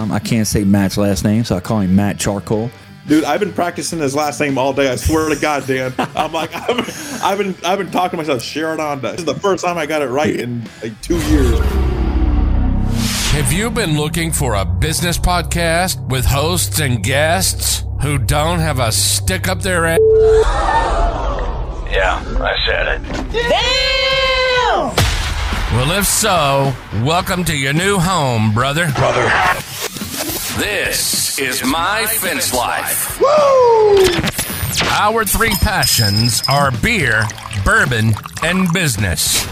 Um, I can't say Matt's last name, so I call him Matt Charcoal. Dude, I've been practicing his last name all day. I swear to God, Dan. I'm like, I've been, I've been, I've been talking to myself, Sharonda. This is the first time I got it right in like two years. Have you been looking for a business podcast with hosts and guests who don't have a stick up their ass? Yeah, I said it. Well, if so, welcome to your new home, brother. Brother. This is My Fence Life. Woo! Our three passions are beer, bourbon, and business.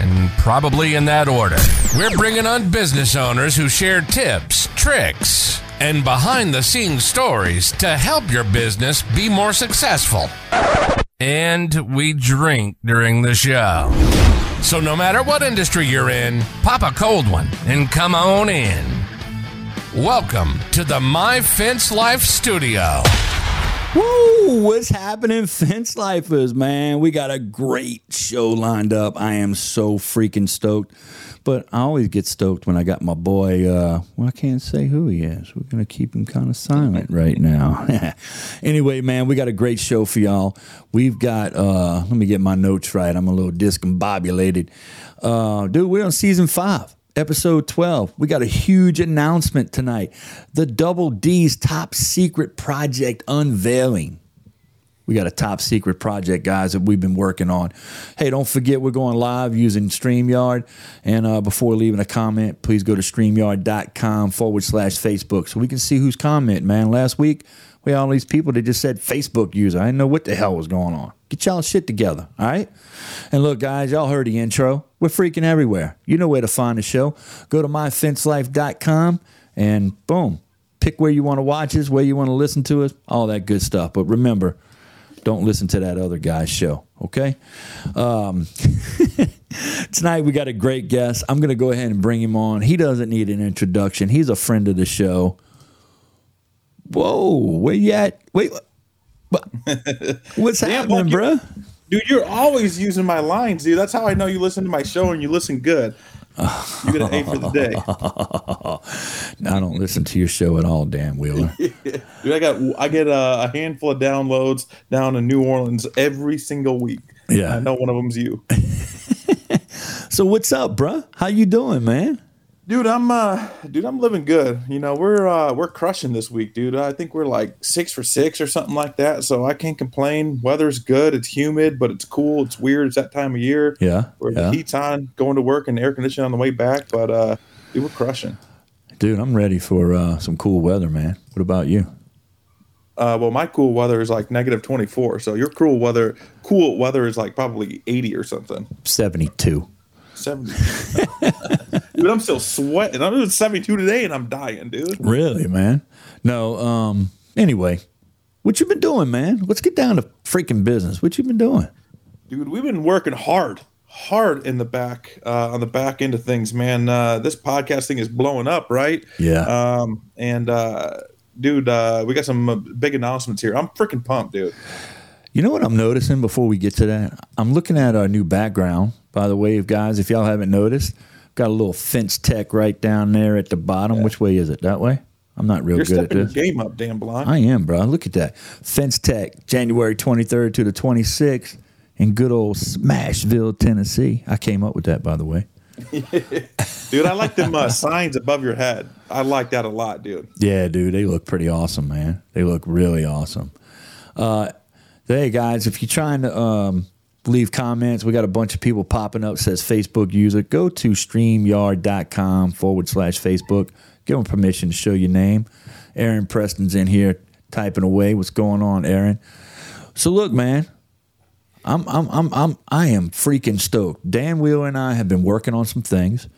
And probably in that order. We're bringing on business owners who share tips, tricks, and behind the scenes stories to help your business be more successful. And we drink during the show. So no matter what industry you're in, pop a cold one and come on in. Welcome to the My Fence Life Studio. Woo! What's happening, fence lifers, man? We got a great show lined up. I am so freaking stoked. But I always get stoked when I got my boy. Uh, well, I can't say who he is. We're gonna keep him kind of silent right now. anyway, man, we got a great show for y'all. We've got. Uh, let me get my notes right. I'm a little discombobulated. Uh, dude, we're on season five episode 12. We got a huge announcement tonight. The Double D's top secret project unveiling. We got a top secret project, guys, that we've been working on. Hey, don't forget we're going live using StreamYard. And uh, before leaving a comment, please go to StreamYard.com forward slash Facebook so we can see who's commenting, man. Last week, we had all these people that just said Facebook user. I didn't know what the hell was going on. Get y'all shit together, all right? And look, guys, y'all heard the intro. We're freaking everywhere. You know where to find the show. Go to myfencelife.com and boom, pick where you want to watch us, where you want to listen to us, all that good stuff. But remember, don't listen to that other guy's show, okay? Um, tonight we got a great guest. I'm going to go ahead and bring him on. He doesn't need an introduction. He's a friend of the show. Whoa, where you at? Wait, what's happening, bruh? Dude, you're always using my lines, dude. That's how I know you listen to my show and you listen good. You get an A for the day. no, I don't listen to your show at all, Dan Wheeler. Dude, I got I get a, a handful of downloads down in New Orleans every single week. Yeah. I know one of them's you. so what's up, bruh? How you doing, man? Dude, I'm uh dude, I'm living good. You know, we're uh we're crushing this week, dude. I think we're like six for six or something like that. So I can't complain. Weather's good, it's humid, but it's cool, it's weird, it's that time of year. Yeah, Where yeah. the heat's on, going to work and air conditioning on the way back. But uh dude, we're crushing. Dude, I'm ready for uh, some cool weather, man. What about you? Uh, well, my cool weather is like negative 24. So your cool weather, cool weather is like probably 80 or something. 72. 70. dude, I'm still sweating. I'm doing 72 today and I'm dying, dude. Really, man? No, um, anyway, what you been doing, man? Let's get down to freaking business. What you been doing? Dude, we've been working hard, hard in the back, uh, on the back end of things, man. Uh, this podcast thing is blowing up, right? Yeah. Um, and, uh, dude, uh, we got some uh, big announcements here. I'm freaking pumped, dude. You know what I'm noticing before we get to that? I'm looking at our new background, by the way, guys, if y'all haven't noticed. Got a little fence tech right down there at the bottom. Which way is it? That way? I'm not real You're good at this. game up, Dan Blanc. I am, bro. Look at that. Fence Tech, January 23rd to the 26th in good old Smashville, Tennessee. I came up with that, by the way. dude, I like them uh, signs above your head. I like that a lot, dude. Yeah, dude, they look pretty awesome, man. They look really awesome. Uh, hey, guys, if you're trying to um, leave comments, we got a bunch of people popping up. Says Facebook user. Go to streamyard.com forward slash Facebook. Give them permission to show your name. Aaron Preston's in here typing away. What's going on, Aaron? So look, man, I'm I'm I'm I'm I am freaking stoked. Dan Wheeler and I have been working on some things.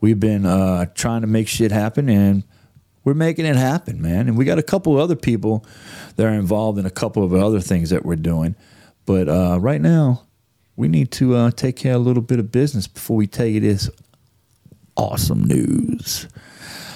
We've been uh, trying to make shit happen, and we're making it happen, man. And we got a couple other people that are involved in a couple of other things that we're doing. But uh, right now, we need to uh, take care of a little bit of business before we tell you this awesome news.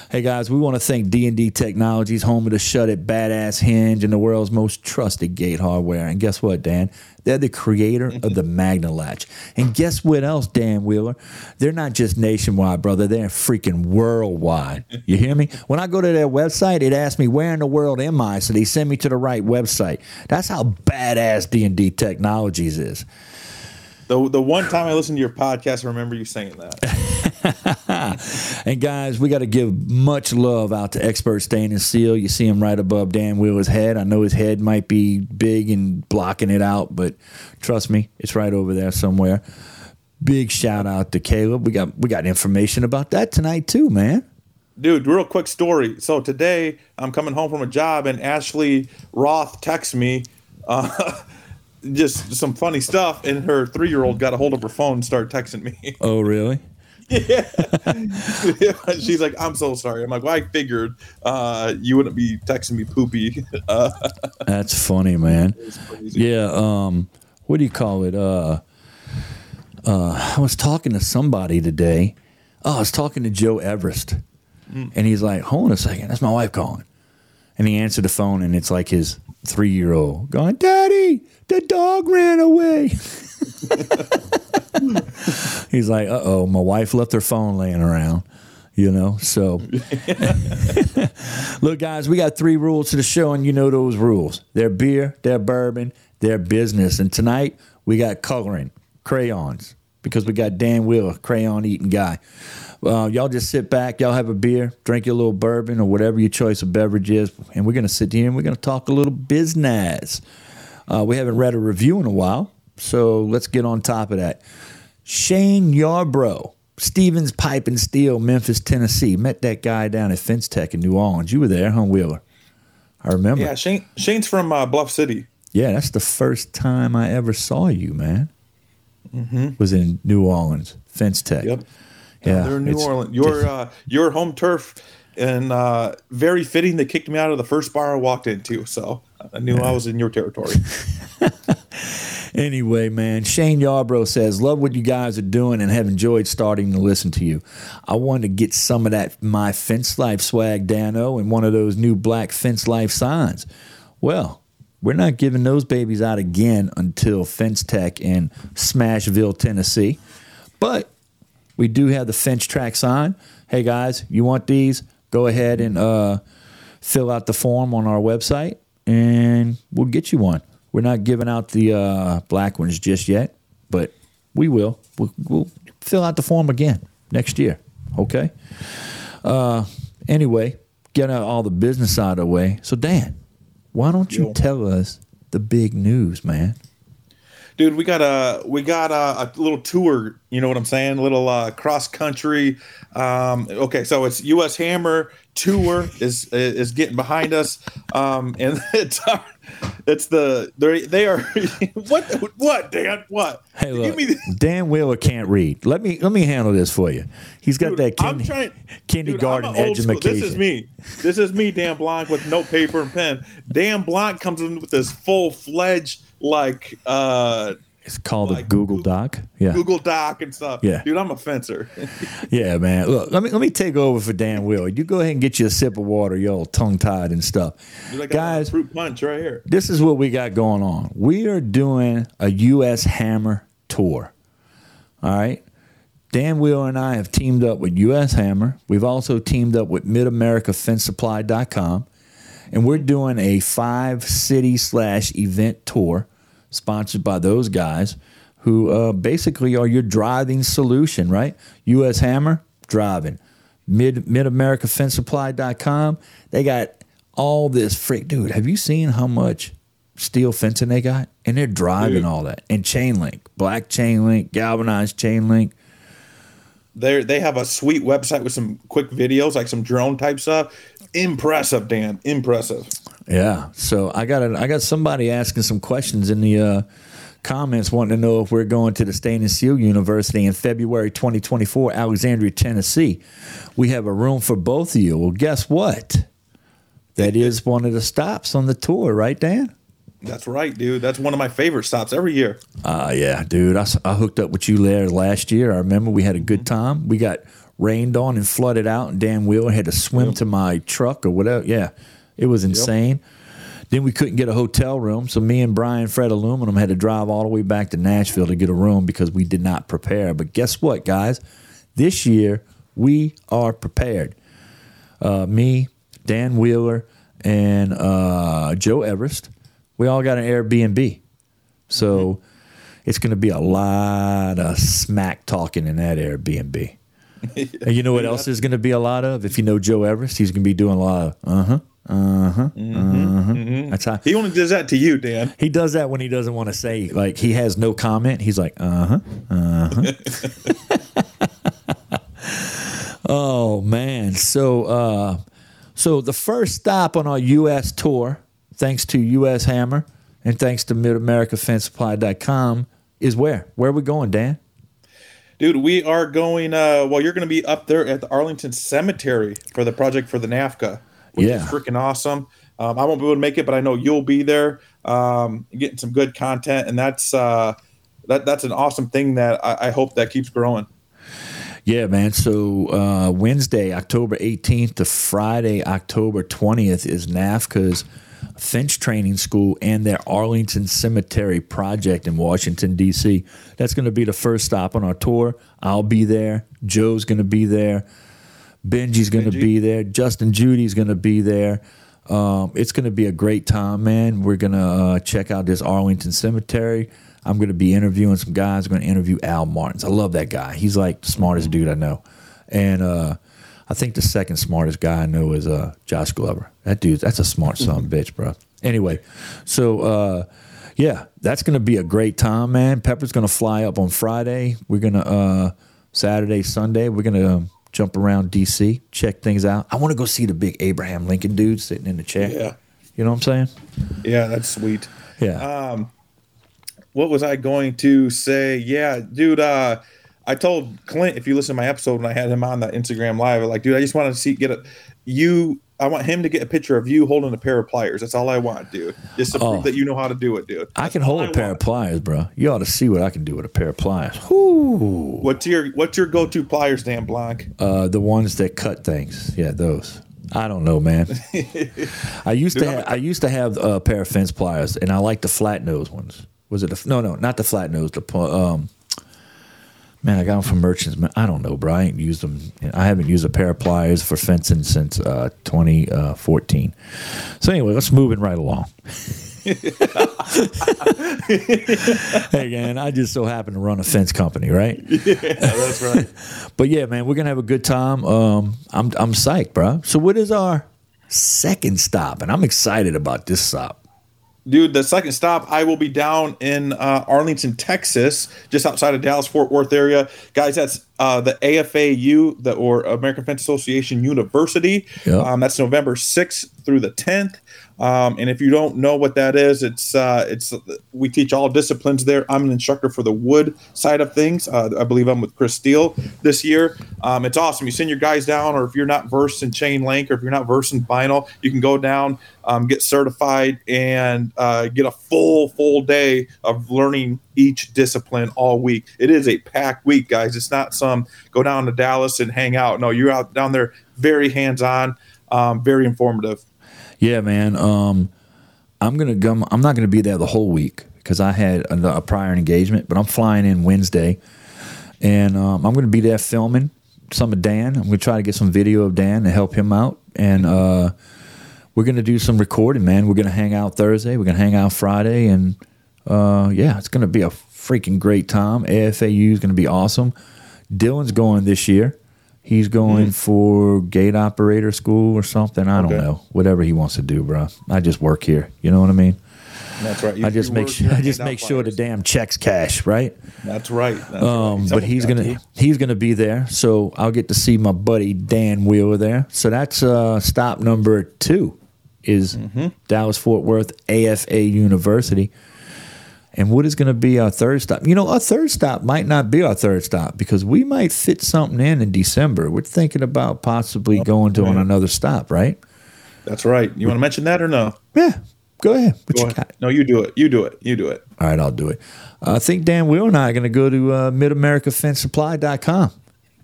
Hey guys, we want to thank D&D Technologies, home of the Shut It Badass Hinge and the world's most trusted gate hardware. And guess what, Dan? They're the creator of the Magna Latch. And guess what else, Dan Wheeler? They're not just nationwide, brother. They're freaking worldwide. You hear me? When I go to their website, it asks me where in the world am I, so they send me to the right website. That's how badass D&D Technologies is. The the one time I listened to your podcast, I remember you saying that. and guys, we got to give much love out to Expert Stain and Seal. You see him right above Dan Wheeler's head. I know his head might be big and blocking it out, but trust me, it's right over there somewhere. Big shout out to Caleb. We got we got information about that tonight too, man. Dude, real quick story. So today I'm coming home from a job and Ashley Roth texts me. Uh, just some funny stuff, and her three year old got a hold of her phone and started texting me. Oh, really? yeah. She's like, I'm so sorry. I'm like, well, I figured uh, you wouldn't be texting me poopy. Uh, That's funny, man. Yeah. Um, what do you call it? Uh, uh, I was talking to somebody today. Oh, I was talking to Joe Everest, mm. and he's like, "Hold on a second, that's my wife calling." And he answered the phone, and it's like his three year old going, Daddy, the dog ran away. He's like, uh oh, my wife left her phone laying around. You know, so look, guys, we got three rules to the show, and you know those rules. They're beer, they're bourbon, they're business. And tonight we got coloring, crayons, because we got Dan Wheeler, crayon eating guy. Uh, y'all just sit back, y'all have a beer, drink your little bourbon or whatever your choice of beverage is, and we're going to sit here and we're going to talk a little business. Uh, we haven't read a review in a while, so let's get on top of that. Shane Yarbrough, Stevens Pipe and Steel, Memphis, Tennessee. Met that guy down at Fence Tech in New Orleans. You were there, huh, Wheeler? I remember. Yeah, Shane. Shane's from uh, Bluff City. Yeah, that's the first time I ever saw you, man. Mm-hmm. Was in New Orleans, Fence Tech. Yep. Yeah, they're in New Orleans. Your uh, your home turf, and uh, very fitting. They kicked me out of the first bar I walked into, so I knew yeah. I was in your territory. anyway, man, Shane Yarbrough says, "Love what you guys are doing and have enjoyed starting to listen to you. I wanted to get some of that my fence life swag, Dano, and one of those new black fence life signs. Well." We're not giving those babies out again until Fence Tech in Smashville, Tennessee. But we do have the FenceTrac sign. Hey guys, you want these? Go ahead and uh, fill out the form on our website, and we'll get you one. We're not giving out the uh, black ones just yet, but we will. We'll, we'll, fill out the form again next year. Okay. Uh, anyway, get all the business out of the way. So Dan, why don't you Yo. tell us the big news, man? dude, we got a we got a, a, little tour. You know what I'm saying? A little uh, cross country. Um, okay, so it's U.S. Hammer tour is is getting behind us, um, and it's it's the they they are what what Dan what? Hey, look, Dan Wheeler can't read. Let me let me handle this for you. He's got dude, that kind, trying, kindergarten dude, education. This is me. This is me, Dan Blanc, with no paper and pen. Dan Blanc comes in with this full fledged like uh it's called like a Google Doc. Yeah. Google Doc and stuff. Yeah. Dude, I'm a fencer. yeah, man. Look, let me let me take over for Dan Will. You go ahead and get you a sip of water, you all tongue tied and stuff. Dude, Guys, fruit punch right here. This is what we got going on. We are doing a US Hammer tour. All right. Dan Wheeler and I have teamed up with US Hammer. We've also teamed up with MidAmericaFenceSupply.com. And we're doing a five city slash event tour sponsored by those guys who uh, basically are your driving solution, right? US Hammer, driving. mid-america fence MidAmericaFenceSupply.com, they got all this freak. Dude, have you seen how much steel fencing they got? And they're driving Dude. all that. And chain link, black chain link, galvanized chain link. They they have a sweet website with some quick videos, like some drone type stuff. Impressive, Dan. Impressive. Yeah. So I got a, I got somebody asking some questions in the uh, comments wanting to know if we're going to the Stain and Seal University in February 2024, Alexandria, Tennessee. We have a room for both of you. Well, guess what? That is one of the stops on the tour, right, Dan? That's right, dude. That's one of my favorite stops every year. Uh, yeah, dude. I, I hooked up with you there last year. I remember we had a good time. We got rained on and flooded out, and Dan Wheeler had to swim to my truck or whatever. Yeah, it was insane. Then we couldn't get a hotel room, so me and Brian Fred Aluminum had to drive all the way back to Nashville to get a room because we did not prepare. But guess what, guys? This year we are prepared. Uh, me, Dan Wheeler, and uh, Joe Everest. We all got an Airbnb, so it's going to be a lot of smack talking in that Airbnb. And you know what else there's going to be a lot of? If you know Joe Everest, he's going to be doing a lot of uh huh, uh huh, uh huh. That's how He only does that to you, Dan. he does that when he doesn't want to say like he has no comment. He's like uh huh, uh huh. oh man, so uh, so the first stop on our U.S. tour, thanks to U.S. Hammer and thanks to MidAmericaFenceSupply.com, is where? Where are we going, Dan? Dude, we are going. Uh, well, you're going to be up there at the Arlington Cemetery for the project for the NAFCA, which Yeah. is freaking awesome. Um, I won't be able to make it, but I know you'll be there, um, getting some good content, and that's uh, that that's an awesome thing that I, I hope that keeps growing. Yeah, man. So uh, Wednesday, October 18th to Friday, October 20th is NAFCA's Fence Training School and their Arlington Cemetery project in Washington, D.C. That's going to be the first stop on our tour. I'll be there. Joe's going to be there. Benji's going to Benji. be there. Justin Judy's going to be there. Um, it's going to be a great time, man. We're going to uh, check out this Arlington Cemetery. I'm going to be interviewing some guys. I'm going to interview Al Martins. I love that guy. He's like the smartest dude I know. And uh, I think the second smartest guy I know is uh, Josh Glover. That dude, that's a smart son of a bitch, bro. Anyway, so uh, yeah, that's going to be a great time, man. Pepper's going to fly up on Friday. We're going to uh, Saturday, Sunday. We're going to um, jump around DC, check things out. I want to go see the big Abraham Lincoln dude sitting in the chair. Yeah. You know what I'm saying? Yeah, that's sweet. Yeah. what was I going to say? Yeah, dude. Uh, I told Clint if you listen to my episode when I had him on that Instagram live, like, dude, I just want to see get a you. I want him to get a picture of you holding a pair of pliers. That's all I want, dude. Just to Oh. prove that you know how to do it, dude. I can hold a pair want. of pliers, bro. You ought to see what I can do with a pair of pliers. Whoo. What's your What's your go to pliers, Dan Blanc? Uh, the ones that cut things. Yeah, those. I don't know, man. I used to Dude, I'm have, I used to have a pair of fence pliers, and I like the flat nose ones. Was it no no not the flat nose the um man I got them from merchants. Man, I don't know, bro. I ain't used them. I haven't used a pair of pliers for fencing since uh, 2014. So anyway, let's move it right along. hey man, I just so happen to run a fence company, right? Yeah, That's right. But yeah, man, we're gonna have a good time. Um, I'm I'm psyched, bro. So what is our second stop? And I'm excited about this stop. Dude, the second stop, I will be down in uh, Arlington, Texas, just outside of Dallas Fort Worth area. Guys, that's uh, the AFAU, the or American Fence Association University. Yeah. Um, that's November 6th through the 10th. Um, and if you don't know what that is, it's uh, it's we teach all disciplines there. I'm an instructor for the wood side of things. Uh, I believe I'm with Chris Steele this year. Um, it's awesome. You send your guys down, or if you're not versed in chain link, or if you're not versed in vinyl, you can go down, um, get certified, and uh, get a full full day of learning each discipline all week. It is a packed week, guys. It's not some go down to Dallas and hang out. No, you're out down there, very hands on, um, very informative. Yeah, man. Um, I'm gonna come. I'm not gonna be there the whole week because I had a, a prior engagement. But I'm flying in Wednesday, and um, I'm gonna be there filming some of Dan. I'm gonna try to get some video of Dan to help him out, and uh, we're gonna do some recording. Man, we're gonna hang out Thursday. We're gonna hang out Friday, and uh, yeah, it's gonna be a freaking great time. AFAU is gonna be awesome. Dylan's going this year. He's going for gate operator school or something. I don't know. Whatever he wants to do, bro. I just work here. You know what I mean? That's right. I just make sure. I just make sure the damn checks cash, right? That's right. That's Um, right. but Someone's gonna to. he's gonna be there, so I'll get to see my buddy Dan Wheeler there. So that's uh, stop number two is Mm-hmm. Dallas Fort Worth AFA University. And what is going to be our third stop? You know, our third stop might not be our third stop because we might fit something in in December. We're thinking about possibly going to on another stop, right? That's right. You want to mention that or no? Yeah, go ahead. What Go you ahead. got? No, you do it. You do it. You do it. All right, I'll do it. Uh, I think Dan Will and I are going to go to uh, MidAmericaFenceSupply.com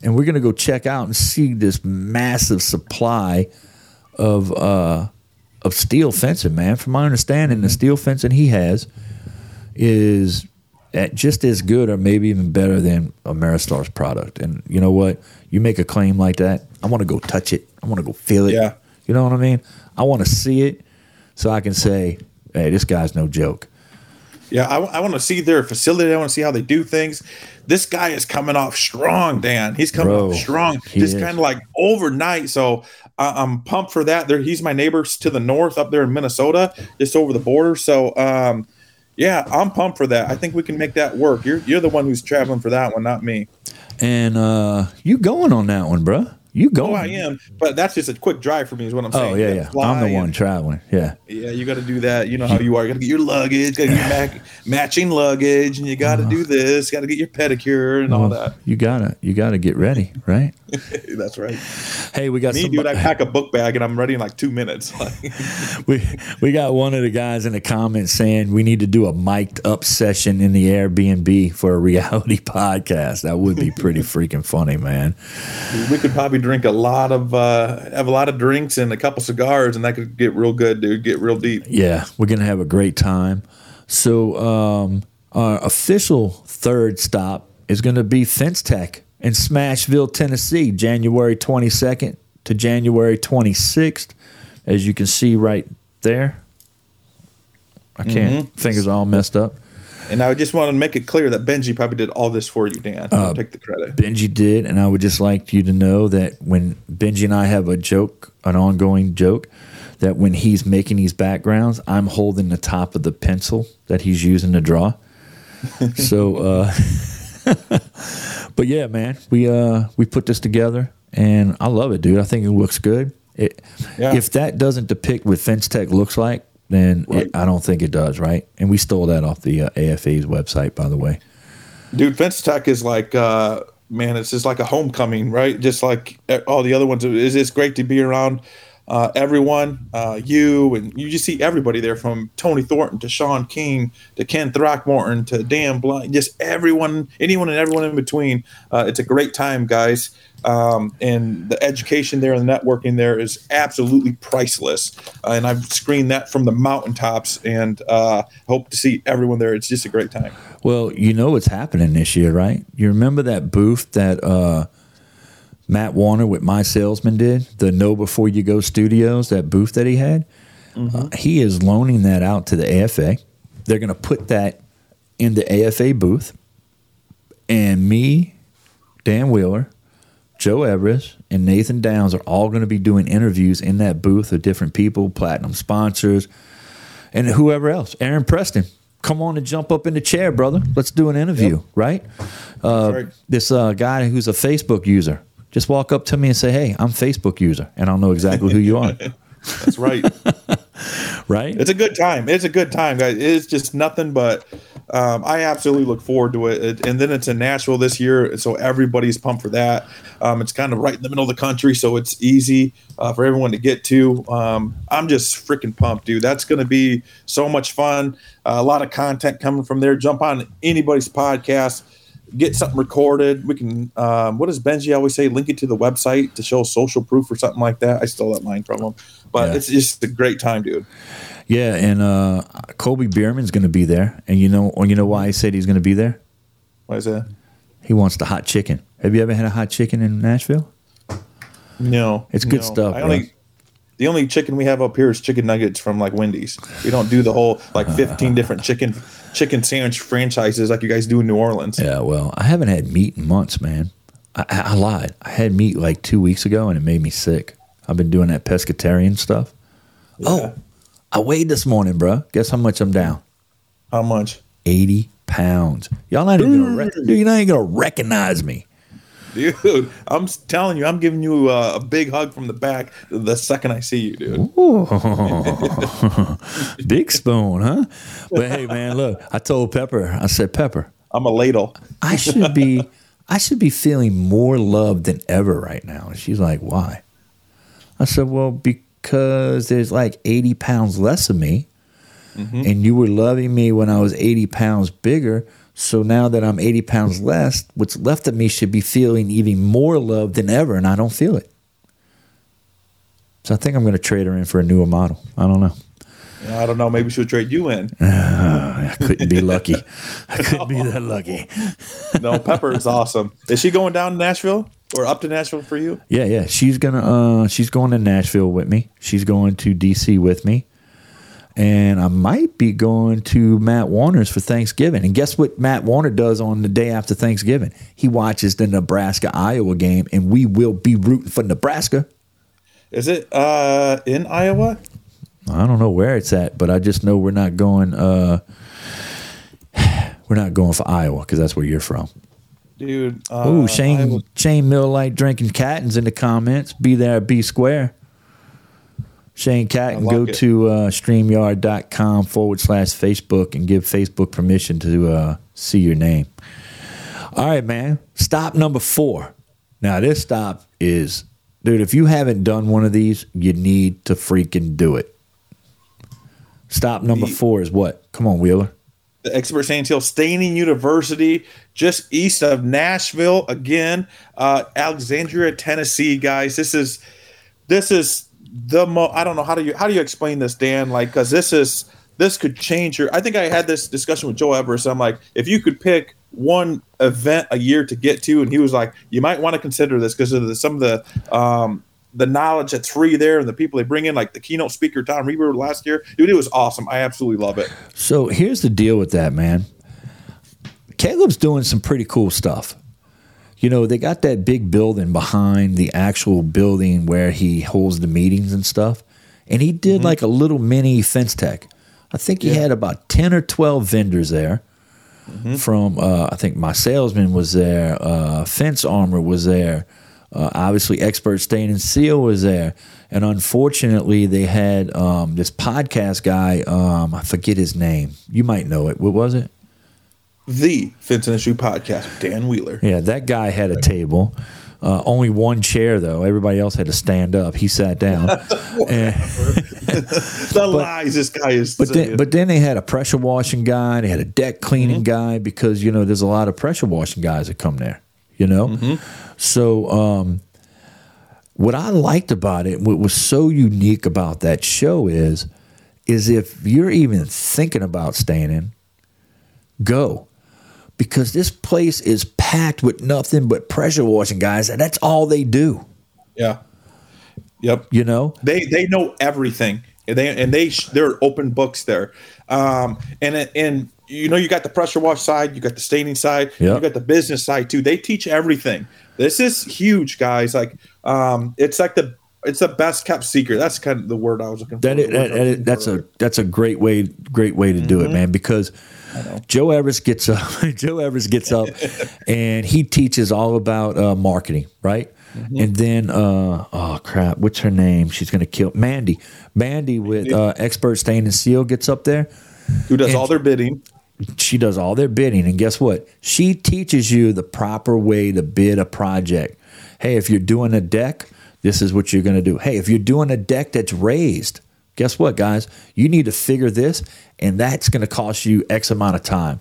and we're gonna go check out and see this massive supply of uh, of steel fencing, man. From my understanding, the steel fencing he has is at just as good or maybe even better than Ameristar's product. And you know what? You make a claim like that, I want to go touch it. I want to go feel it. Yeah. You know what I mean? I want to see it so I can say, hey, this guy's no joke. Yeah, I, want to see their facility. I want to see how they do things. This guy is coming off strong, Dan. He's coming Bro, off strong, just kind of like overnight. So uh, I'm pumped for that. There, he's my neighbors to the north up there in Minnesota, just over the border. So um, yeah, I'm pumped for that. I think we can make that work. You're you're the one who's traveling for that one, not me. And uh, you going on that one, bruh. You go. Oh, I am, but that's just a quick drive for me. Is what I'm oh, saying. Oh, yeah, yeah. I'm the and- one traveling. Yeah. Yeah, you got to do that. You know how you are. You got to get your luggage, got to get your matching luggage, and you got to do uh-huh. this. Got to get your pedicure and all that. You gotta, you gotta get ready, right? That's right. Hey, we got Me, some. dude, I pack a book bag and I'm ready in like two minutes. we we got one of the guys in the comments saying we need to do a mic'd up session in the Airbnb for a reality podcast. That would be pretty freaking funny, man. we could probably drink a lot of, uh, have a lot of drinks and a couple cigars, and that could get real good, dude. Get real deep. Yeah, we're gonna have a great time. So um, our official third stop is gonna be Fence Tech in Smashville, Tennessee, January 22nd to January 26th, as you can see right there. I can't. Fingers all messed up. And I just want to make it clear that Benji probably did all this for you, Dan. Uh, take the credit. Benji did, and I would just like you to know that when Benji and I have a joke, an ongoing joke, that when he's making these backgrounds, I'm holding the top of the pencil that he's using to draw. so, uh, but yeah, man, we uh we put this together, and I love it, dude. I think it looks good. It, Yeah. If that doesn't depict what Fence Tech looks like, then Right. it, I don't think it does, right? And we stole that off the uh, AFA's website, by the way. Dude, Fence Tech is like, uh, man, it's just like a homecoming, right? Just like all the other ones. It's, it's great to be around uh, everyone, uh, you, and you just see everybody there from Tony Thornton to Sean King to Ken Throckmorton to Dan Blunt, just everyone, anyone and everyone in between. Uh, it's a great time, guys. Um, and the education there and the networking there is absolutely priceless. Uh, and I've screened that from the mountaintops and uh, hope to see everyone there. It's just a great time. Well, you know what's happening this year, right? You remember that booth that uh, Matt Warner with My Salesman did, the Know Before You Go Studios, that booth that he had? Uh, he is loaning that out to the AFA. They're going to put that in the AFA booth. And me, Dan Wheeler, Joe Everest, and Nathan Downs are all going to be doing interviews in that booth with different people, platinum sponsors, and whoever else. Aaron Preston, come on and jump up in the chair, brother. Let's do an interview, right? Uh, right. This uh, guy who's a Facebook user, just walk up to me and say, "Hey, I'm Facebook user," and I'll know exactly who you are, That's right. right? It's a good time. It's a good time, guys. It's just nothing but. Um, I absolutely look forward to it. It- and then it's in Nashville this year, so everybody's pumped for that. Um, it's kind of right in the middle of the country, so it's easy uh, for everyone to get to. Um, I'm just freaking pumped, dude. That's going to be so much fun. Uh, a lot of content coming from there. Jump on anybody's podcast. Get something recorded. We can. Um, what does Benji always say? Link it to the website to show social proof or something like that. I stole that line from him, but Yeah. it's just a great time, dude. Yeah, and uh, Kobe Bierman's going to be there, and you know, you know why I said he's going to be there? Why is that? He wants the hot chicken. Have you ever had a hot chicken in Nashville? No, It's good no. stuff, I only, the only chicken we have up here is chicken nuggets from like Wendy's. We don't do the whole like fifteen different chicken chicken sandwich franchises like you guys do in New Orleans. Yeah, well, I haven't had meat in months, man. I, I, lied. I had meat like two weeks ago, and it made me sick. I've been doing that pescatarian stuff. Oh, I weighed this morning, bro. Guess how much I'm down? How much, Eighty pounds. Y'all not even gonna, rec- dude, you're not even gonna recognize me. Dude? I'm telling you, I'm giving you uh, a big hug from the back the second I see you, dude. Big spoon, huh? But hey, man, look, I told Pepper, I said, Pepper, I'm a ladle. I should be, I should be feeling more loved than ever right now. And she's like, why? I said, well, because there's like 80 pounds less of me, and you were loving me when I was 80 pounds bigger. So now that I'm 80 pounds less, what's left of me should be feeling even more love than ever, and I don't feel it. So I think I'm going to trade her in for a newer model. I don't know. I don't know. Maybe she'll trade you in. I couldn't be lucky. I couldn't be that lucky. no, Pepper is awesome. Is she going down to Nashville or up to Nashville for you? Yeah, yeah. She's gonna. Uh, she's going to Nashville with me. She's going to DC with me, and I might be going to Matt Warner's for Thanksgiving. And guess what? Matt Warner does on the day after Thanksgiving. He watches the Nebraska Iowa game, and we will be rooting for Nebraska. Is it uh, in Iowa? I don't know where it's at, but I just know we're not going. Uh, we're not going for Iowa because that's where you're from. Dude. Uh, Oh, Shane Iowa- Shane Milllight drinking Cattons in the comments. Be there, be square. Shane Catton, I go like it. to uh, streamyard.com forward slash Facebook and give Facebook permission to uh, see your name. All right, man. Stop number four. Now, this stop is, dude, if you haven't done one of these, you need to freaking do it. Stop number four is what? Come on, Wheeler. the expert Sand Hill Staining University, just east of Nashville. Again, uh, Alexandria, Tennessee, guys. This is this is the mo. I don't know how do you how do you explain this, Dan? Like, because this is this could change your. I think I had this discussion with Joe Everest. I'm like, if you could pick one event a year to get to, and he was like, you might want to consider this because of the, some of the. Um, the knowledge that's free there and the people they bring in, like the keynote speaker Tom Reber last year, dude, it was awesome. I absolutely love it. So here's the deal with that, man. Caleb's doing some pretty cool stuff. You know, they got that big building behind the actual building where he holds the meetings and stuff. And he did like a little mini fence tech. I think he Yeah. had about 10 or 12 vendors there. From, uh, I think my salesman was there, uh, Fence Armor was there, uh, obviously Expert Stain and Seal was there. And unfortunately, they had um, this podcast guy, um, I forget his name. You might know it. What was it? The Fence and Shoe podcast with Dan Wheeler. Yeah, that guy had a table. Uh, only one chair though. Everybody else had to stand up. He sat down. and, The lies this guy is but saying. then, but then they had a pressure washing guy. They had a deck cleaning guy because you know there's a lot of pressure washing guys that come there. You know, so um, what I liked about it, what was so unique about that show is, is if you're even thinking about staying in, go. Because this place is packed with nothing but pressure washing guys, and that's all they do. yeah, yep. You know, They they know everything. And they and they they're open books there. Um, and and you know you got the pressure wash side, you got the staining side, Yeah. you got the business side too. They teach everything. This is huge, guys. Like um, it's like the it's the best kept secret. That's kind of the word I was looking for. That, The is, word I that, was looking that's for. a that's a great way great way to do it, man. Because Joe Evers gets up, Joe Evers gets up, and he teaches all about uh, marketing, right? And then, uh, oh crap, what's her name? She's gonna kill Mandy. Mandy with uh, expert stain and seal gets up there. who does all their bidding. She does all their bidding, and guess what? She teaches you the proper way to bid a project. Hey, if you're doing a deck, this is what you're going to do. Hey, if you're doing a deck that's raised, guess what, guys? You need to figure this, and that's going to cost you X amount of time.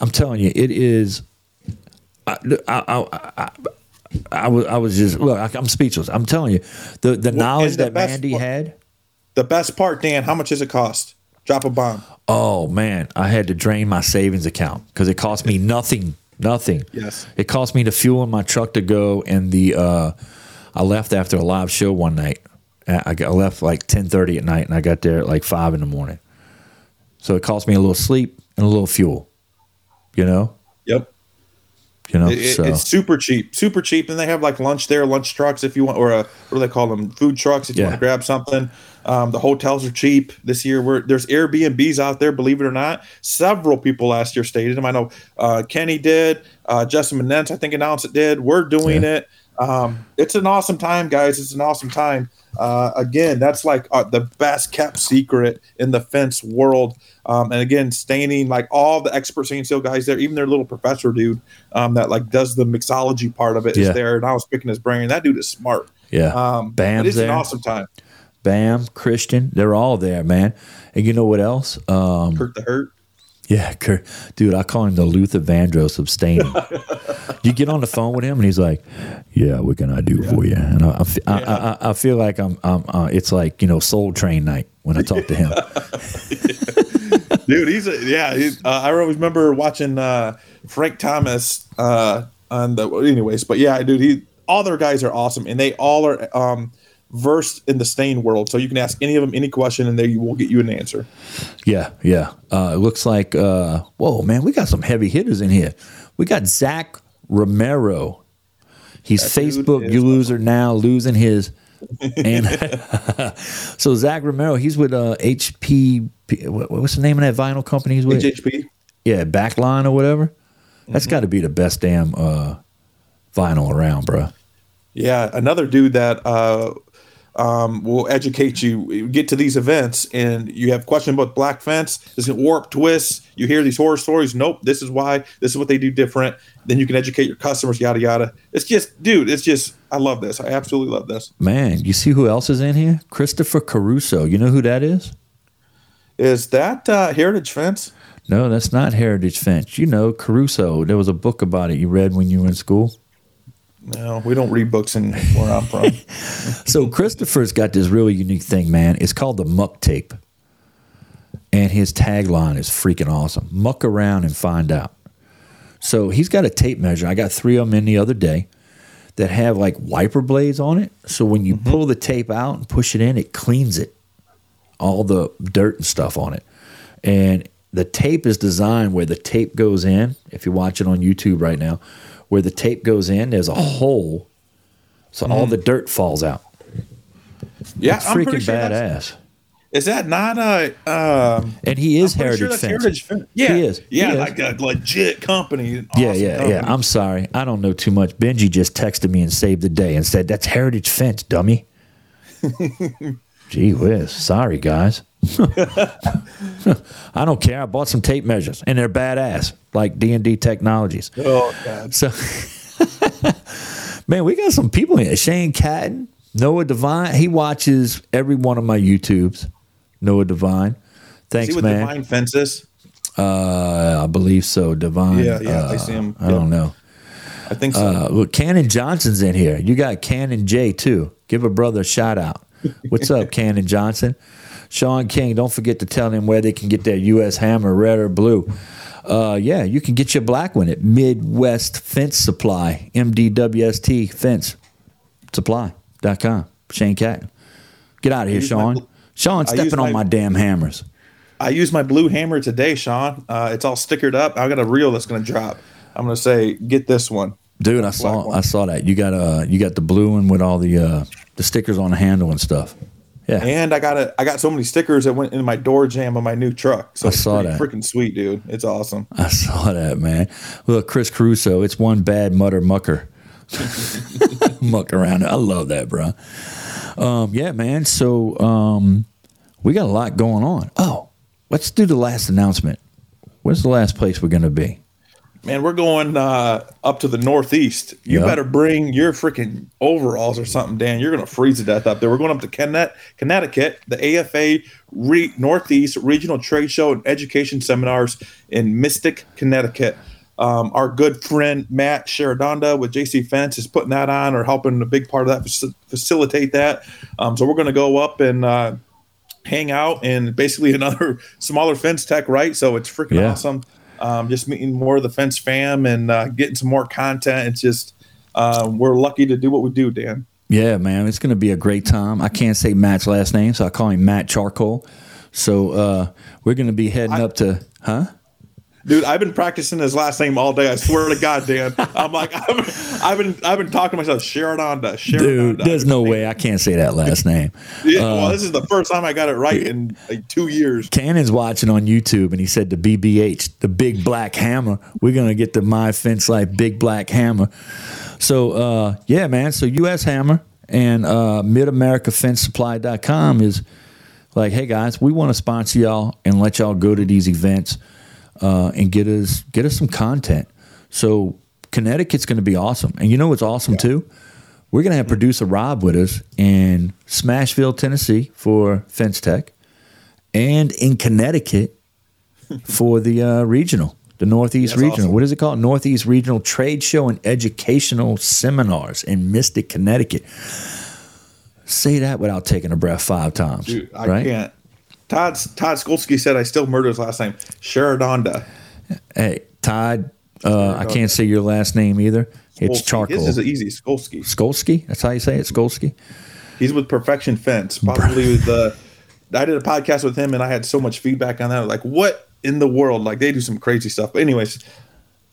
I'm telling you, it is. I, I, I, I, I was, I was just, well, I'm speechless. I'm telling you, the, the knowledge the that Mandy part- had. The best part, Dan. How much does it cost? Drop a bomb. Oh man, I had to drain my savings account because it cost me nothing. Nothing. Yes. It cost me the fuel in my truck to go, and the uh, I left after a live show one night. Uh, I got I left like ten thirty at night, and I got there at like five in the morning. So it cost me a little sleep and a little fuel. You know. Yep. You know. It- so it's super cheap, super cheap, and they have like lunch there, lunch trucks if you want, or a, what do they call them? Food trucks if you Yeah. want to grab something. Um, the hotels are cheap this year. We're, there's Airbnbs out there, believe it or not. Several people last year stayed in them. I know uh, Kenny did, uh, Justin Menendez, I think announced it did. We're doing Yeah. it. Um, it's an awesome time, guys. It's an awesome time. Uh, again, that's like uh, the best kept secret in the fence world. Um, and again, staining like all the expert stain seal guys there, even their little professor dude um, that like does the mixology part of it is Yeah. there. And I was picking his brain. That dude is smart. yeah. Um, Bam's it's an awesome time. Bam, Christian, they're all there, man. And you know what else? Um, Kurt the Hurt. Yeah, dude, I call him the Luther Vandross of staining. you get on the phone with him, and he's like, "Yeah, what can I do for you?" And I, I, fe- I, I, I feel like I'm, I'm uh, it's like you know Soul Train night when I talk to him. dude. He's a, yeah. He's, uh, I always remember watching uh, Frank Thomas uh, on the. Anyways, but yeah, dude. He all their guys are awesome, and they all are um, versed in the stain world. So you can ask any of them any question, and they will get you an answer. Yeah, yeah. Uh, it looks like, uh, whoa, man, we got some heavy hitters in here. We got Zach Romero. He's That Facebook is user now, losing his. and so Zach Romero, he's with uh, HP. what- What's the name of that vinyl company he's with? HHP. Yeah, Backline or whatever. That's Mm-hmm. got to be the best damn uh, vinyl around, bro. Yeah, another dude that uh, um, will educate you. You Get to these events, and you have questions about black fence. Is it warp twists. You hear these horror stories. Nope, this is why. This is what they do different. Then you can educate your customers. Yada yada. It's just, dude. It's just. I love this. I absolutely love this. Man, you see who else is in here? Christopher Caruso. You know who that is? Is that uh, Heritage Fence? No, that's not Heritage Fence. You know Caruso. There was a book about it you read when you were in school. No, we don't read books in where I'm from. So Christopher's got this really unique thing, man. It's called the muck tape. And his tagline is freaking awesome. Muck around and find out. So he's got a tape measure. I got three of them in the other day that have like wiper blades on it. So when you mm-hmm. pull the tape out and push it in, it cleans it. All the dirt and stuff on it. And the tape is designed where the tape goes in. If you watch it on YouTube right now, where the tape goes in, there's a hole. So all the dirt falls out. Yeah, pretty freaking sure badass. that's- Is that not a? Um, And he is I'm Heritage sure Fence. Heritage Yeah, He is. He Yeah, is. like a legit company. an Yeah, yeah, company. yeah. I'm sorry. I don't know too much. Benji just texted me and saved the day and said, That's Heritage Fence, dummy. Gee whiz. Sorry, guys. I don't care. I bought some tape measures and they're badass, like D&D Technologies. Oh God. So, man, we got some people here. Shane Catton, Noah Devine. He watches every one of my YouTubes. Noah Devine. Thanks, See what man. Divine Fences? Uh, I believe so. Divine. Yeah, yeah, I uh, see him. I don't know. I think so. Uh, look, Cannon Johnson's in here. You got Cannon J too. Give a brother a shout out. What's up, Cannon Johnson? Sean King, don't forget to tell them where they can get their U.S. Hammer, red or blue. Uh, yeah, you can get your black one at Midwest Fence Supply, MDWST Fence Supply.com. Shane Catton. Get out of here, my Sean. Sean stepping on my- my damn hammers. I use my blue hammer today, Sean. Uh, it's all stickered up. I got a reel that's going to drop. I'm going to say, get this one. Dude, I saw one. I saw that. You got uh you got the blue one with all the uh the stickers on the handle and stuff. Yeah. And I got a, I got so many stickers that went in my door jam on my new truck. So I saw that. freaking sweet, dude. It's awesome. I saw that, man. Look, Chris Caruso, it's one bad mutter mucker. Muck around. I love that, bro. Um, yeah, man. So um, we got a lot going on. Oh, let's do the last announcement. Where's the last place we're going to be? Man, we're going uh, up to the northeast. You Yeah. better bring your freaking overalls or something, Dan. You're going to freeze to death up there. We're going up to Connet- Connecticut, the AFA Re- Northeast Regional Trade Show and Education Seminars in Mystic, Connecticut. Um, our good friend Matt Sharadonda with JC Fence is putting that on or helping a big part of that faci- facilitate that. Um, so we're going to go up and uh, hang out and basically another smaller fence tech, right? So it's freaking Yeah. awesome. Um, just meeting more of the fence fam and uh, getting some more content. It's just um, we're lucky to do what we do, Dan. Yeah, man, it's going to be a great time. I can't say Matt's last name, so I call him Matt Charcoal. So uh, we're going to be heading up to, huh? Dude, I've been practicing his last name all day. I swear to God, Dan. I'm like, I've been, I've been, I've been talking to myself, Sharonda, Sharonda. Dude, there's no way I can't say that last name. Yeah, well, this is the first time I got it right in like two years. Cannon's watching on YouTube and he said the BBH, the big black hammer. We're gonna get the My Fence Life big black hammer. So uh, yeah, man. So US Hammer and uh, MidAmericaFenceSupply.com is like, hey guys, we want to sponsor y'all and let y'all go to these events uh, and get us get us some content. So Connecticut's going to be awesome, and you know what's awesome too? We're going to have producer Rob with us in Smashville, Tennessee for Fence Tech, and in Connecticut for the uh, regional, the Northeast That's Regional. awesome. What is it called? Northeast Regional Trade Show and Educational Seminars in Mystic, Connecticut. Say that without taking a breath five times. Dude, I right? can't. Todd Todd Skolsky said I still murdered his last name. Sharadonda. Hey, Todd, uh, I can't say your last name either. It's Skolsky. charcoal. His is easy. Skolsky. Skolsky? That's how you say it, Skolsky? He's with Perfection Fence. Probably the. I did a podcast with him, and I had so much feedback on that. Like, what in the world? Like, they do some crazy stuff. But anyways,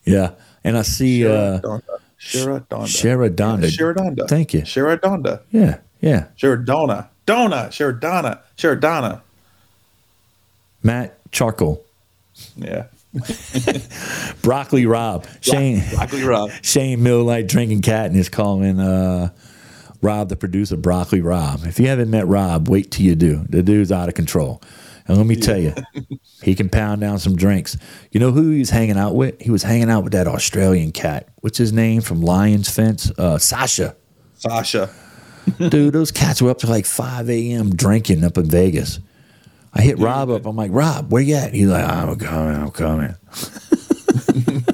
Yeah. And I see uh, Sharadonda. Sharadonda. Sharadonda. Sharadonda. Thank you. Sharadonda. Yeah, yeah. Sharadona. Dona. Sharadona. Sharadona. Matt Charcoal. Yeah. Broccoli Rob. Shane Broccoli Rob. Shane Milllight drinking cat and is calling uh, Rob the producer Broccoli Rob. If you haven't met Rob, wait till you do. The dude's out of control. And let me tell you, he can pound down some drinks. You know who he was hanging out with? He was hanging out with that Australian cat. What's his name from Lion's Fence? Uh, Sasha. Sasha. Dude, those cats were up to like 5 a.m. drinking up in Vegas. I hit Rob up. I'm like, Rob, where you at? He's like, I'm coming, I'm coming.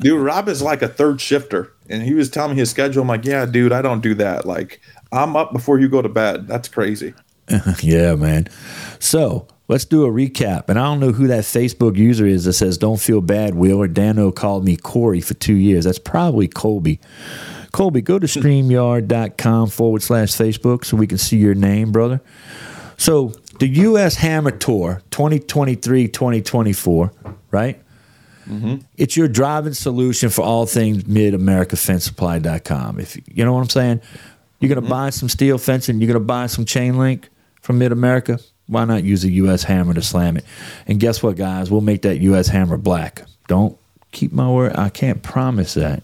Dude, Rob is like a third shifter. And he was telling me his schedule. I'm like, yeah, dude, I don't do that. Like, I'm up before you go to bed. That's crazy. yeah, man. So let's do a recap. And I don't know who that Facebook user is that says, Don't feel bad, Will, or Dano called me Corey for two years. That's probably Colby. Colby, go to streamyard.com forward slash Facebook so we can see your name, brother. So the U.S. Hammer Tour 2023 2024, right? It's your driving solution for all things mid America If you know what I'm saying, you're gonna buy some steel fencing, you're gonna buy some chain link from Mid America. Why not use a US hammer to slam it? And guess what, guys? We'll make that US hammer black. Don't keep my word. I can't promise that.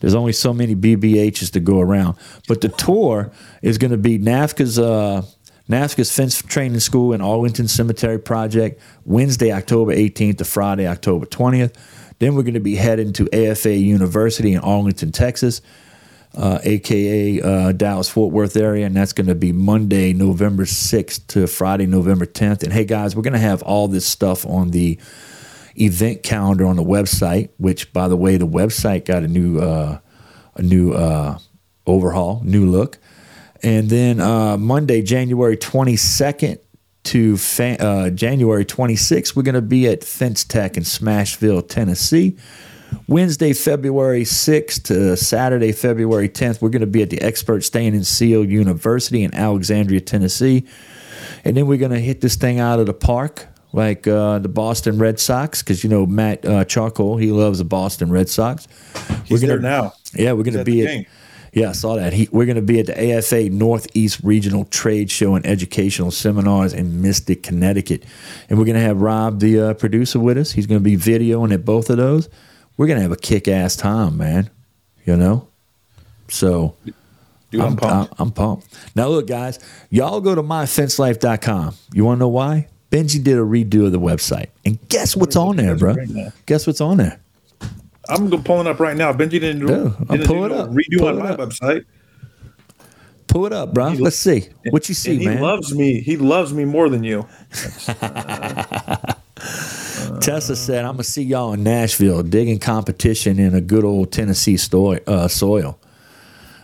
There's only so many BBHs to go around. But the tour is going to be NAFCA's uh, NAFCA's Fence Training School and Arlington Cemetery Project, Wednesday, October 18th to Friday, October 20th. Then we're going to be heading to AFA University in Arlington, Texas, uh, aka uh, Dallas Fort Worth area, and that's going to be Monday, November 6th to Friday, November 10th. And hey, guys, we're going to have all this stuff on the event calendar on the website. Which, by the way, the website got a new uh, a new uh, overhaul, new look. And then uh, Monday, January 22nd to fa- uh, January 26th, we're going to be at Fence Tech in Smashville, Tennessee. Wednesday, February 6th to Saturday, February 10th, we're going to be at the Expert Stain and Seal University in Alexandria, Tennessee. And then we're going to hit this thing out of the park like uh, the Boston Red Sox because, you know, Matt uh, Charcoal, he loves the Boston Red Sox. He's we're gonna, now. Yeah, we're going to be at. Yeah, I saw that. He, we're going to be at the AFA Northeast Regional Trade Show and Educational Seminars in Mystic, Connecticut. And we're going to have Rob, the uh, producer, with us. He's going to be videoing at both of those. We're going to have a kick ass time, man. You know? So. Dude, I'm, pumped. I'm, I'm pumped. Now, look, guys, y'all go to myfencelife.com. You want to know why? Benji did a redo of the website. And guess what's on there, bro? Guess what's on there? I'm go- pulling up right now. Benji didn't do, Yeah, I'll didn't pull it up. redo Pull on it my up. website. Pull it up, bro. Let's see. What you see, he man? loves me. He loves me more than you. Tessa said, I'm going to see y'all in Nashville digging competition in a good old Tennessee uh, soil.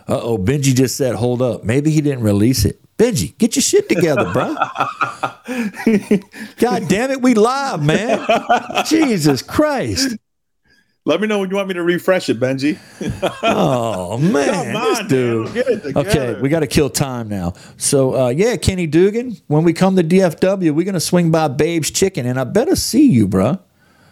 Uh oh, Benji just said, hold up. Maybe he didn't release it. Benji, get your shit together, bro. God damn it, we live, man. Jesus Christ. Let me know when you want me to refresh it, Benji. Oh, man. On, dude. man. Get it together. Okay, we got to kill time now. So, uh, yeah, Kenny Dugan, when we come to DFW, we're going to swing by Babe's Chicken, and I better see you, bro.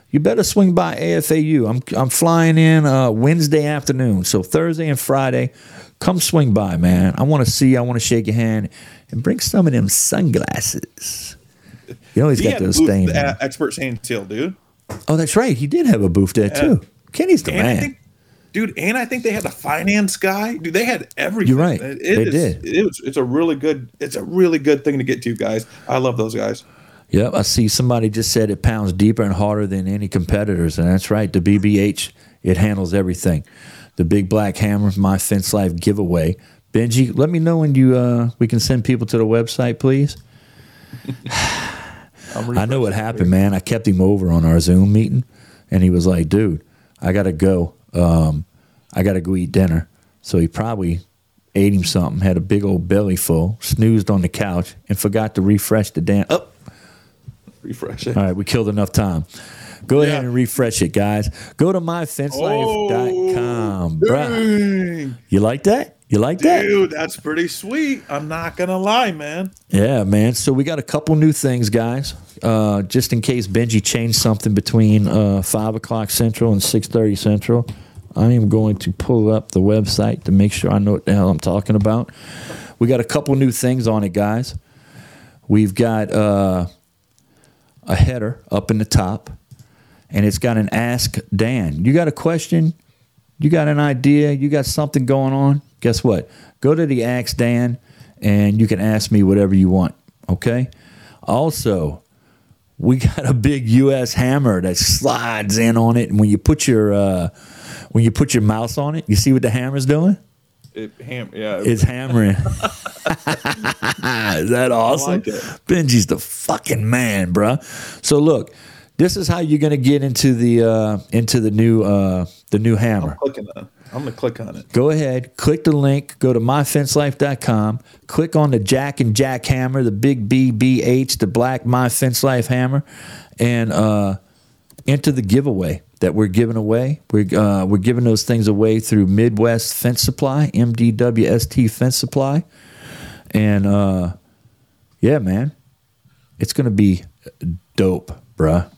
You better swing by AFAU. I'm I'm flying in uh, Wednesday afternoon, so Thursday and Friday, come swing by, man. I want to see. you. I want to shake your hand and bring some of them sunglasses. You know he's He got those stains. Expert Stain Seal, dude. Oh, that's right. He did have a booth there too. Kenny's the And man. think, dude, and I think they had the finance guy. Dude, they had everything. You're right. It They is- did. It was, it's a really good. It's a really good thing to get to, you guys. I love those guys. Yep, I see somebody just said it pounds deeper and harder than any competitors, and that's right. The BBH it handles everything. The big black hammer, my fence life giveaway. Benji, let me know when you uh, we can send people to the website, please. I'm know what happened, man. I kept him over on our Zoom meeting, and he was like, "Dude, I gotta go. Um, I gotta go eat dinner." So he probably ate him something, had a big old belly full, snoozed on the couch, and forgot to refresh the damn. Oh, it. all right, we killed enough time. Go ahead and refresh it, guys. Go to myfencelife.com, bruh. Dang. You like that? You like that? Dude, that's pretty sweet. I'm not gonna lie, man. Yeah, man. So we got a couple new things, guys. Uh, just in case Benji changed something between uh, five o'clock central and six thirty central, I am going to pull up the website to make sure I know what the hell I'm talking about. We got a couple new things on it, guys. We've got uh, a header up in the top, and it's got an Ask Dan. You got a question? You got an idea? You got something going on? Guess what? Go to the Ask Dan, and you can ask me whatever you want. Okay. Also, we got a big U.S. hammer that slides in on it, and when you put your uh, when you put your mouse on it, you see what the hammer's doing? It, ham, yeah. It's hammering. Is that awesome? like. Benji's the fucking man, bruh. So look, this is how you're gonna get into the uh, into the new uh, the new hammer. I'm clicking on. I'm gonna click on it. Go ahead, click the link, go to myfencelife.com, click on the Jack and Jack hammer, the big BBH, the black My Fence Life hammer, and uh, enter the giveaway that we're giving away. We're, uh, we're giving those things away through Midwest Fence Supply, MDWST Fence Supply. And uh, yeah, man, it's going to be dope, bruh.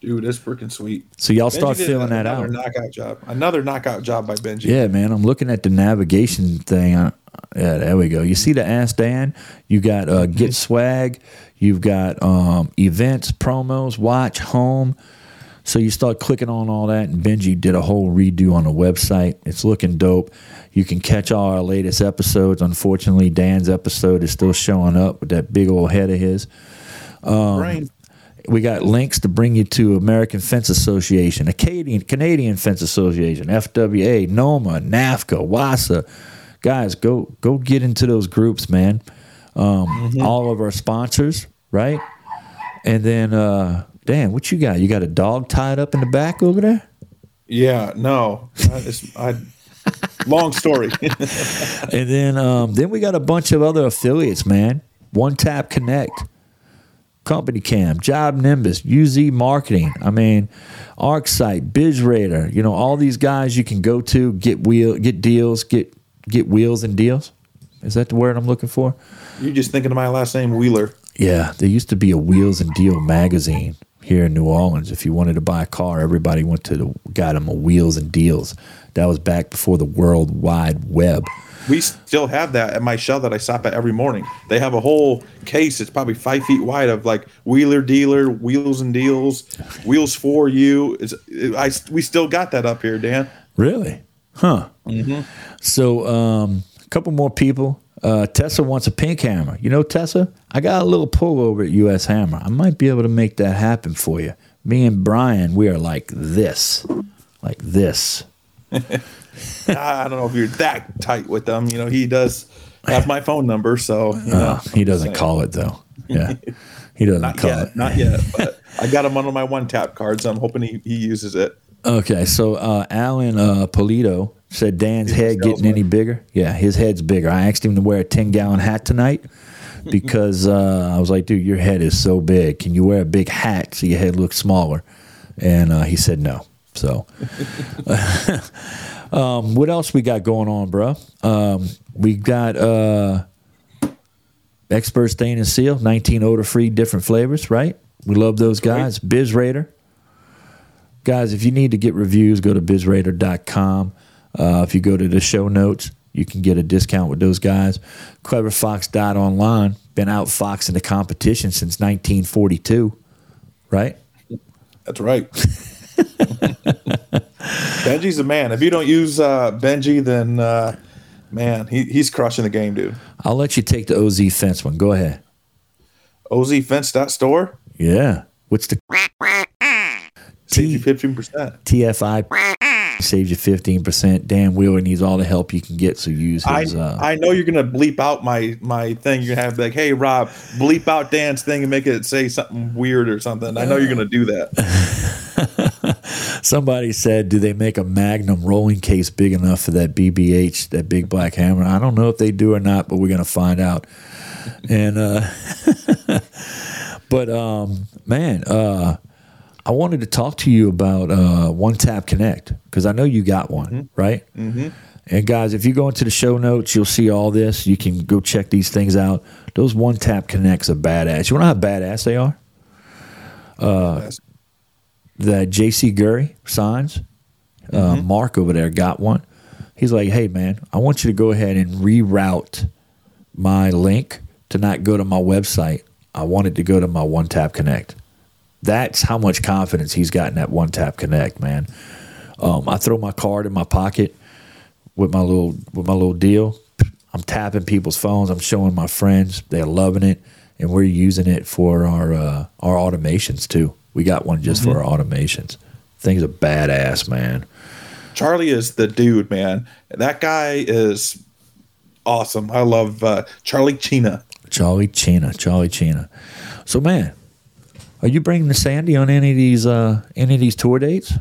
Dude, it's freaking sweet. So y'all Benji start filling that another out. Knockout job. Another knockout job by Benji. Yeah, man. I'm looking at the navigation thing. Uh, yeah, there we go. You see the Ask Dan? You got uh, Get Swag. You've got um, events, promos, watch, home. So you start clicking on all that, and Benji did a whole redo on the website. It's looking dope. You can catch all our latest episodes. Unfortunately, Dan's episode is still showing up with that big old head of his. Brain. We got links to bring you to American Fence Association, Acadian Canadian Fence Association, FWA, NOMA, NAFCA, WASA. Guys, go go get into those groups, man. Um, All of our sponsors, right? And then, uh, Dan, what you got? You got a dog tied up in the back over there? Yeah, no. I, long story. And then, um, then we got a bunch of other affiliates, man. One Tap Connect, Company Cam, Job Nimbus, UZ Marketing. I mean, ArcSite, Bizzrator. You know, all these guys you can go to get wheel, get deals, get get wheels and deals. Is that the word I'm looking for? You're just thinking of my last name, Wheeler. Yeah, there used to be a Wheels and Deal magazine here in New Orleans. If you wanted to buy a car, everybody went to the got them a Wheels and Deals. That was back before the World Wide Web. We still have that at my shell that I stop at every morning. They have a whole case. It's probably five feet wide of like Wheeler Dealer, Wheels and Deals, Wheels for You. It's, I we still got that up here, Dan. Really? Huh. So, um, a couple more people. Uh, Tessa wants a pink hammer. You know, Tessa, I got a little pull over at US Hammer. I might be able to make that happen for you. Me and Brian, we are like this, like this. I don't know if you're that tight with them. You know, he does have my phone number, so you know, Uh, he doesn't call it though. Yeah, he doesn't not call yet, it. not yet. But I got him on my one tap card, so I'm hoping he, he uses it. Okay, so uh, Alan uh, Polito said Dan's head getting any bigger? Yeah, his head's bigger. I asked him to wear a 10 gallon hat tonight because uh, I was like, dude, your head is so big. Can you wear a big hat so your head looks smaller? And uh, he said no. So, um, what else we got going on, bro? Um, we got uh, Expert Stain and Seal, 19 odor free, different flavors, right? We love those guys. Bizzrator. Guys, if you need to get reviews, go to bizzrator.com. Uh, if you go to the show notes, you can get a discount with those guys. CleverFox.online, been out foxing the competition since 1942, right? That's right. Benji's a man. If you don't use uh, Benji, then uh, man, he, he's crushing the game, dude. I'll let you take the OZ fence one. Go ahead. OZFence.store. Yeah. What's the Save you fifteen percent. TFI saves you fifteen percent. Dan Wheeler needs all the help you can get, so use I, his. uh, I know you're gonna bleep out my my thing. You're gonna have like, hey Rob, bleep out Dan's thing and make it say something weird or something. I know you're gonna do that. Somebody said, "Do they make a Magnum rolling case big enough for that BBH, that big black hammer?" I don't know if they do or not, but we're gonna find out. and uh, but um, man, uh, I wanted to talk to you about uh, One Tap Connect because I know you got one, right? Mm-hmm. And guys, if you go into the show notes, you'll see all this. You can go check these things out. Those One Tap Connects are badass. You want to know how badass they are? That JC Gury signs. Uh, Mark over there got one. He's like, hey, man, I want you to go ahead and reroute my link to not go to my website. I want it to go to my One Tap Connect. That's how much confidence he's gotten got in that One Tap Connect, man. Um, I throw my card in my pocket with my little with my little deal. I'm tapping people's phones. I'm showing my friends. They're loving it, and we're using it for our uh, our automations too. We got one just for our automations. Things are badass, man. Charlie is the dude, man. That guy is awesome. I love uh, Charlie Chena. Charlie Chena, Charlie Chena. So, man, are you bringing the Sandy on any of these uh, any of these tour dates?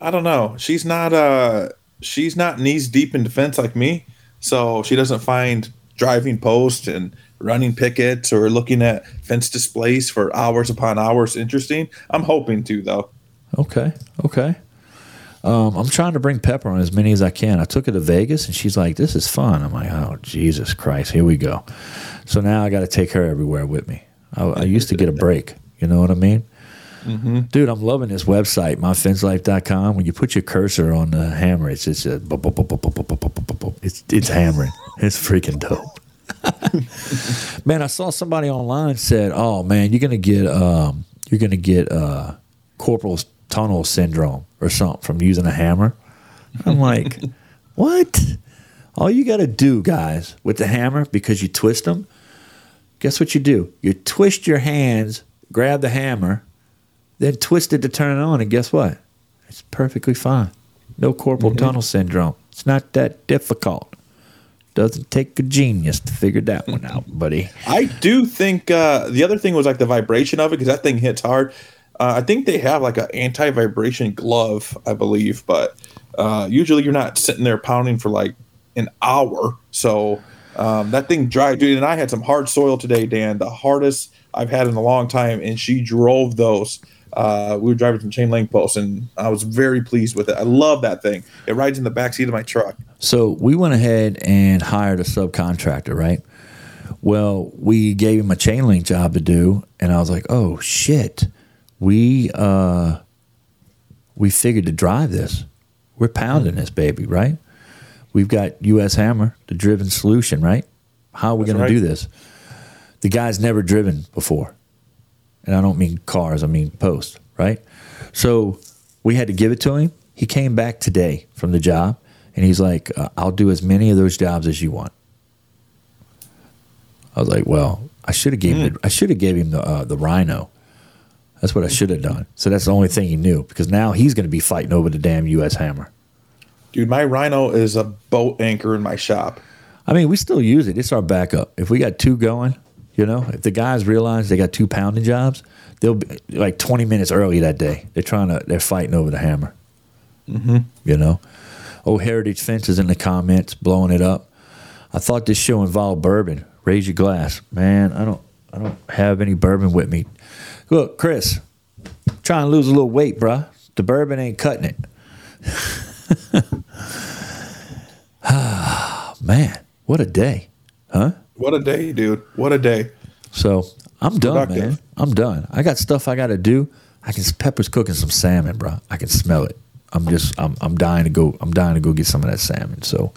I don't know. She's not uh she's not knees deep in defense like me, so she doesn't find driving post and running pickets or looking at fence displays for hours upon hours interesting. I'm hoping to though. Okay. Okay. Um, I'm trying to bring Pepper on as many as I can. I took her to Vegas and she's like, "This is fun." I'm like, "Oh Jesus Christ, here we go." So now I got to take her everywhere with me. I, I, used to get a break. You know what I mean? Mm -hmm. Dude, I'm loving this website, myfencelife.com. When you put your cursor on the hammer, it's just a, it's it's hammering. It's freaking dope. man, I saw somebody online said, "Oh man, you're gonna get um, you're gonna get uh, corporal tunnel syndrome or something from using a hammer." I'm like, what? All you got to do, guys, with the hammer because you twist them. Guess what you do? You twist your hands, grab the hammer, then twist it to turn it on, and guess what? It's perfectly fine. No corporal tunnel syndrome. It's not that difficult. Doesn't take a genius to figure that one out, buddy. I do think uh, the other thing was like the vibration of it because that thing hits hard. Uh, I think they have like an anti-vibration glove, I believe, but uh, usually you're not sitting there pounding for like an hour. So um, that thing dry, dude. And I had some hard soil today, Dan, the hardest I've had in a long time. And she drove those. Uh, we were driving some chain link posts, and I was very pleased with it. I love that thing. It rides in the back seat of my truck. So we went ahead and hired a subcontractor, right? Well, we gave him a chain link job to do, and I was like, "Oh shit, we uh, we figured to drive this. We're pounding this baby, right? We've got U.S. Hammer, the driven solution, right? How are we going to do this? The guy's never driven before, and I don't mean cars, I mean post, right? So we had to give it to him. He came back today from the job, and he's like, uh, "I'll do as many of those jobs as you want." I was like, "Well, I should have gave him. I should have gave him the uh, the Rhino. That's what I should have done. So that's the only thing he knew because now he's going to be fighting over the damn U.S. Hammer. Dude, my Rhino is a boat anchor in my shop. I mean, we still use it. It's our backup. If we got two going, you know, if the guys realize they got two pounding jobs, they'll be like 20 minutes early that day. They're trying to, they're fighting over the hammer. Mm-hmm. You know, oh, Heritage Fence is in the comments blowing it up. I thought this show involved bourbon. Raise your glass, man. I don't, I don't have any bourbon with me. Look, Chris, trying to lose a little weight, bruh. The bourbon ain't cutting it. Man, what a day, huh? What a day, dude. What a day. So I'm done, Productive. man. I'm done. I got stuff I got to do. I can. Pepper's cooking some salmon, bro. I can smell it. I'm just. I'm. I'm dying to go. I'm dying to go get some of that salmon. So,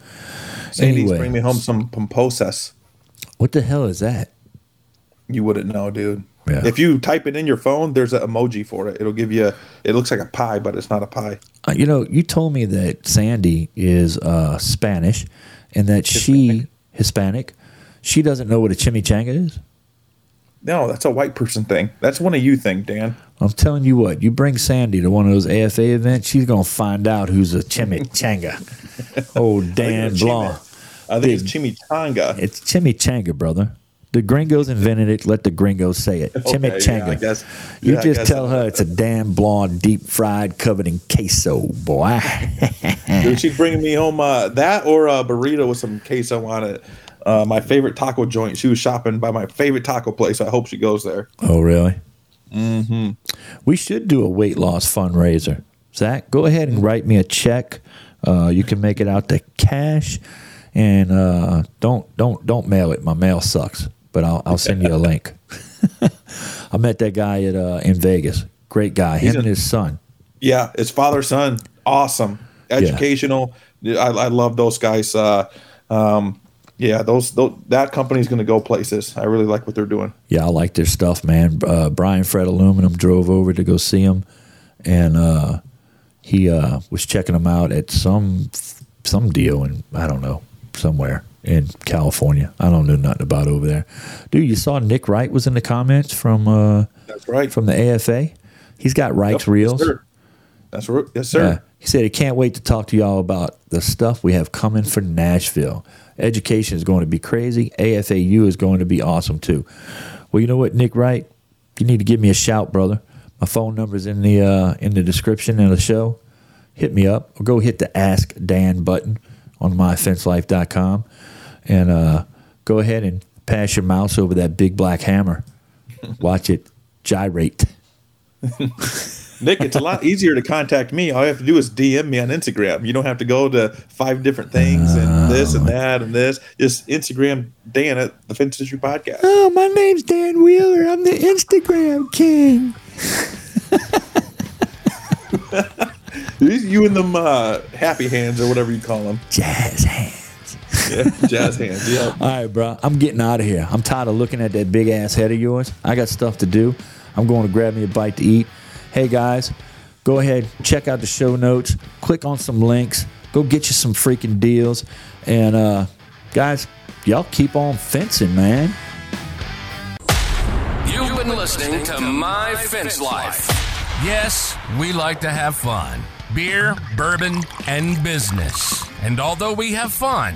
Sandy's Anyway. bring me home some pomposas. what the hell is that? You wouldn't know, dude. Yeah. If you type it in your phone, there's an emoji for it. It'll give you. It looks like a pie, but it's not a pie. Uh, you know, you told me that Sandy is uh, Spanish, and that she Hispanic. She doesn't know what a chimichanga is. No, that's a white person thing. That's one of you thing, Dan. I'm telling you what, you bring Sandy to one of those AFA events, she's gonna find out who's a chimichanga. oh, Dan Blanc. I think it's chimichanga. It's chimichanga, brother. The gringos invented it. Let the gringos say it. Okay, Chimichanga. yeah, I guess- you yeah, just tell her it's a damn blonde, deep fried, covered in queso, boy. Dude, she's bringing me home uh, that or a burrito with some queso on it. Uh, my favorite taco joint. She was shopping by my favorite taco place. I hope she goes there. oh, really? Mm-hmm. We should do a weight loss fundraiser. Zach, go ahead and write me a check. Uh, you can make it out to cash, and uh, don't don't don't mail it. My mail sucks, but I'll I'll send you a link. I met that guy at uh, in Vegas. Great guy. Him a- and his son. Yeah, it's father son. Awesome, educational. I, I love those guys. Uh, um, yeah, those, those that company's going to go places. I really like what they're doing. Yeah, I like their stuff, man. Uh, Brian Fred Aluminum drove over to go see him, and uh, he uh, was checking them out at some some deal in I don't know somewhere in California. I don't know nothing about over there, dude. You saw Nick Wright was in the comments from uh, That's right. from the AFA. He's got Wright's Yep, reels. Yes, sir. That's right. Yes, sir. Yeah. He said he can't wait to talk to y'all about the stuff we have coming for Nashville. Education is going to be crazy. AFAU is going to be awesome too. Well, you know what, Nick Wright? You need to give me a shout, brother. My phone number's in the uh, in the description of the show. Hit me up or go hit the Ask Dan button on myfencelife.com and uh, go ahead and pass your mouse over that big black hammer. Watch it gyrate. Nick, it's a lot easier to contact me. All you have to do is DM me on Instagram. You don't have to go to five different things and this and that and this. Just Instagram Dan at the Fence Issue Podcast. Oh, my name's Dan Wheeler. I'm the Instagram king. You and them uh, happy hands or whatever you call them. Jazz hands. Yeah, jazz hands. Yeah. All right, bro. I'm getting out of here. I'm tired of looking at that big ass head of yours. I got stuff to do. I'm going to grab me a bite to eat. Hey, guys, go ahead, check out the show notes, click on some links, go get you some freaking deals. And, uh, guys, y'all keep on fencing, man. You've been listening to My Fence Life. Yes, we like to have fun beer, bourbon, and business. And although we have fun,